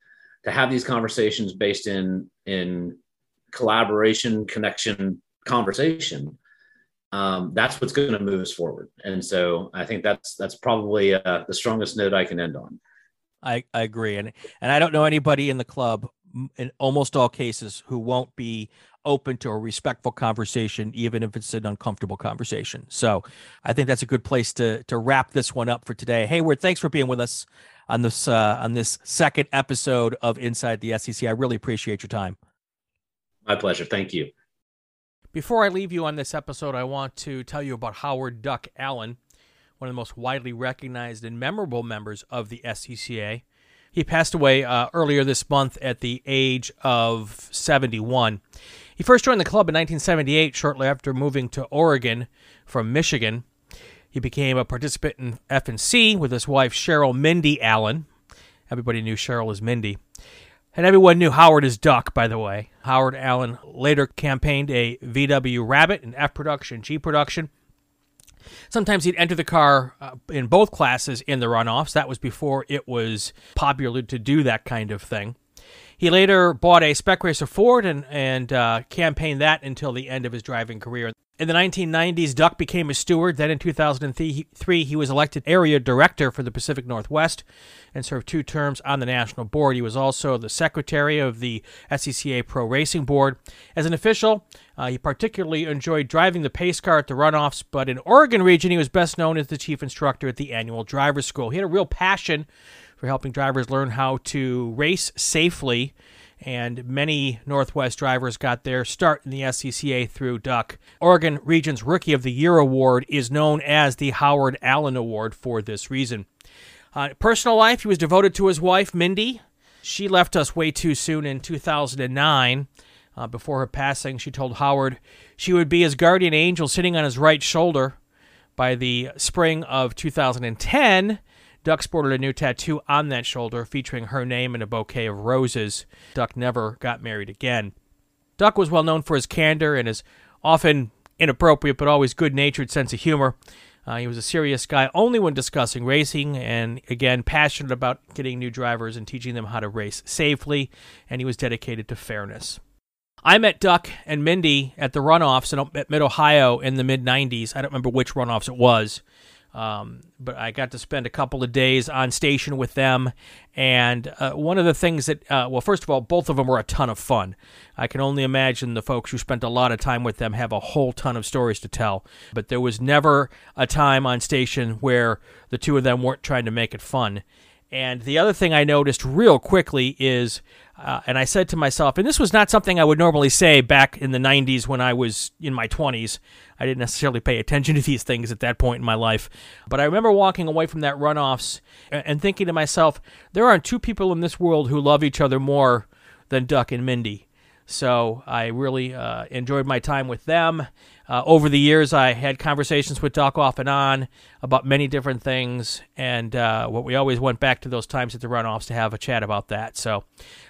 to have these conversations based in in collaboration, connection, conversation um, that's what's going to move us forward. And so I think that's that's probably uh, the strongest note I can end on. I, I agree, and and I don't know anybody in the club in almost all cases who won't be open to a respectful conversation, even if it's an uncomfortable conversation. So I think that's a good place to to wrap this one up for today. Heyward, thanks for being with us on this uh, on this second episode of Inside the SEC. I really appreciate your time. My pleasure. Thank you. Before I leave you on this episode, I want to tell you about Howard Duck Allen, one of the most widely recognized and memorable members of the SCCA. He passed away uh, earlier this month at the age of 71. He first joined the club in 1978, shortly after moving to Oregon from Michigan. He became a participant in F&C with his wife Cheryl Mindy Allen. Everybody knew Cheryl as Mindy. And everyone knew Howard as Duck, by the way. Howard Allen later campaigned a VW Rabbit in F production, G production. Sometimes he'd enter the car uh, in both classes in the runoffs. That was before it was popular to do that kind of thing. He later bought a Spec Racer Ford and, and uh, campaigned that until the end of his driving career. In the 1990s, Duck became a steward. Then in 2003, he was elected area director for the Pacific Northwest and served two terms on the national board. He was also the secretary of the SCCA Pro Racing Board. As an official, uh, he particularly enjoyed driving the pace car at the runoffs, but in Oregon region, he was best known as the chief instructor at the annual driver's school. He had a real passion for helping drivers learn how to race safely and many Northwest drivers got their start in the SCCA through Duck. Oregon Region's Rookie of the Year award is known as the Howard Allen Award for this reason. Uh, personal life, he was devoted to his wife, Mindy. She left us way too soon in 2009. Uh, before her passing, she told Howard she would be his guardian angel sitting on his right shoulder. By the spring of 2010, Duck sported a new tattoo on that shoulder featuring her name and a bouquet of roses. Duck never got married again. Duck was well known for his candor and his often inappropriate but always good natured sense of humor. Uh, he was a serious guy only when discussing racing, and again, passionate about getting new drivers and teaching them how to race safely, and he was dedicated to fairness. I met Duck and Mindy at the runoffs at Mid Ohio in the mid 90s. I don't remember which runoffs it was. Um, but I got to spend a couple of days on station with them. And uh, one of the things that, uh, well, first of all, both of them were a ton of fun. I can only imagine the folks who spent a lot of time with them have a whole ton of stories to tell. But there was never a time on station where the two of them weren't trying to make it fun. And the other thing I noticed real quickly is, uh, and I said to myself, and this was not something I would normally say back in the 90s when I was in my 20s. I didn't necessarily pay attention to these things at that point in my life. But I remember walking away from that runoffs and thinking to myself, there aren't two people in this world who love each other more than Duck and Mindy. So I really uh, enjoyed my time with them. Uh, over the years, I had conversations with Duck off and on about many different things, and uh, what we always went back to those times at the runoffs to have a chat about that. So,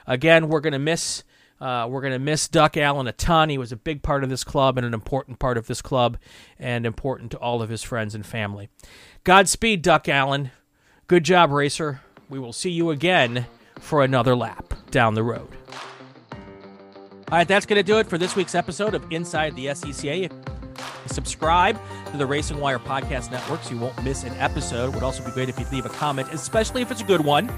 again, we're to miss uh, we're going to miss Duck Allen a ton. He was a big part of this club and an important part of this club, and important to all of his friends and family. Godspeed, Duck Allen. Good job, racer. We will see you again for another lap down the road. All right, that's going to do it for this week's episode of Inside the SCCA. Subscribe to the Racing Wire Podcast Network so you won't miss an episode. It would also be great if you'd leave a comment, especially if it's a good one.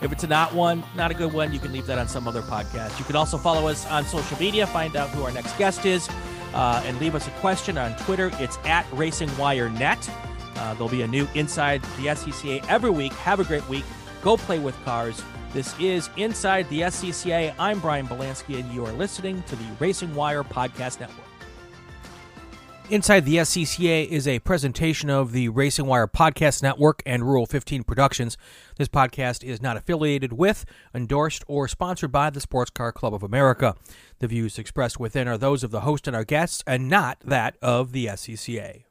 If it's not one, not a good one, you can leave that on some other podcast. You can also follow us on social media, find out who our next guest is, uh, and leave us a question on Twitter. It's at Racing Wire Net. Uh, there'll be a new Inside the SCCA every week. Have a great week. Go play with cars. This is Inside the SCCA. I'm Brian Belansky, and you are listening to the Racing Wire Podcast Network. Inside the SCCA is a presentation of the Racing Wire Podcast Network and Rural 15 Productions. This podcast is not affiliated with, endorsed, or sponsored by the Sports Car Club of America. The views expressed within are those of the host and our guests, and not that of the SCCA.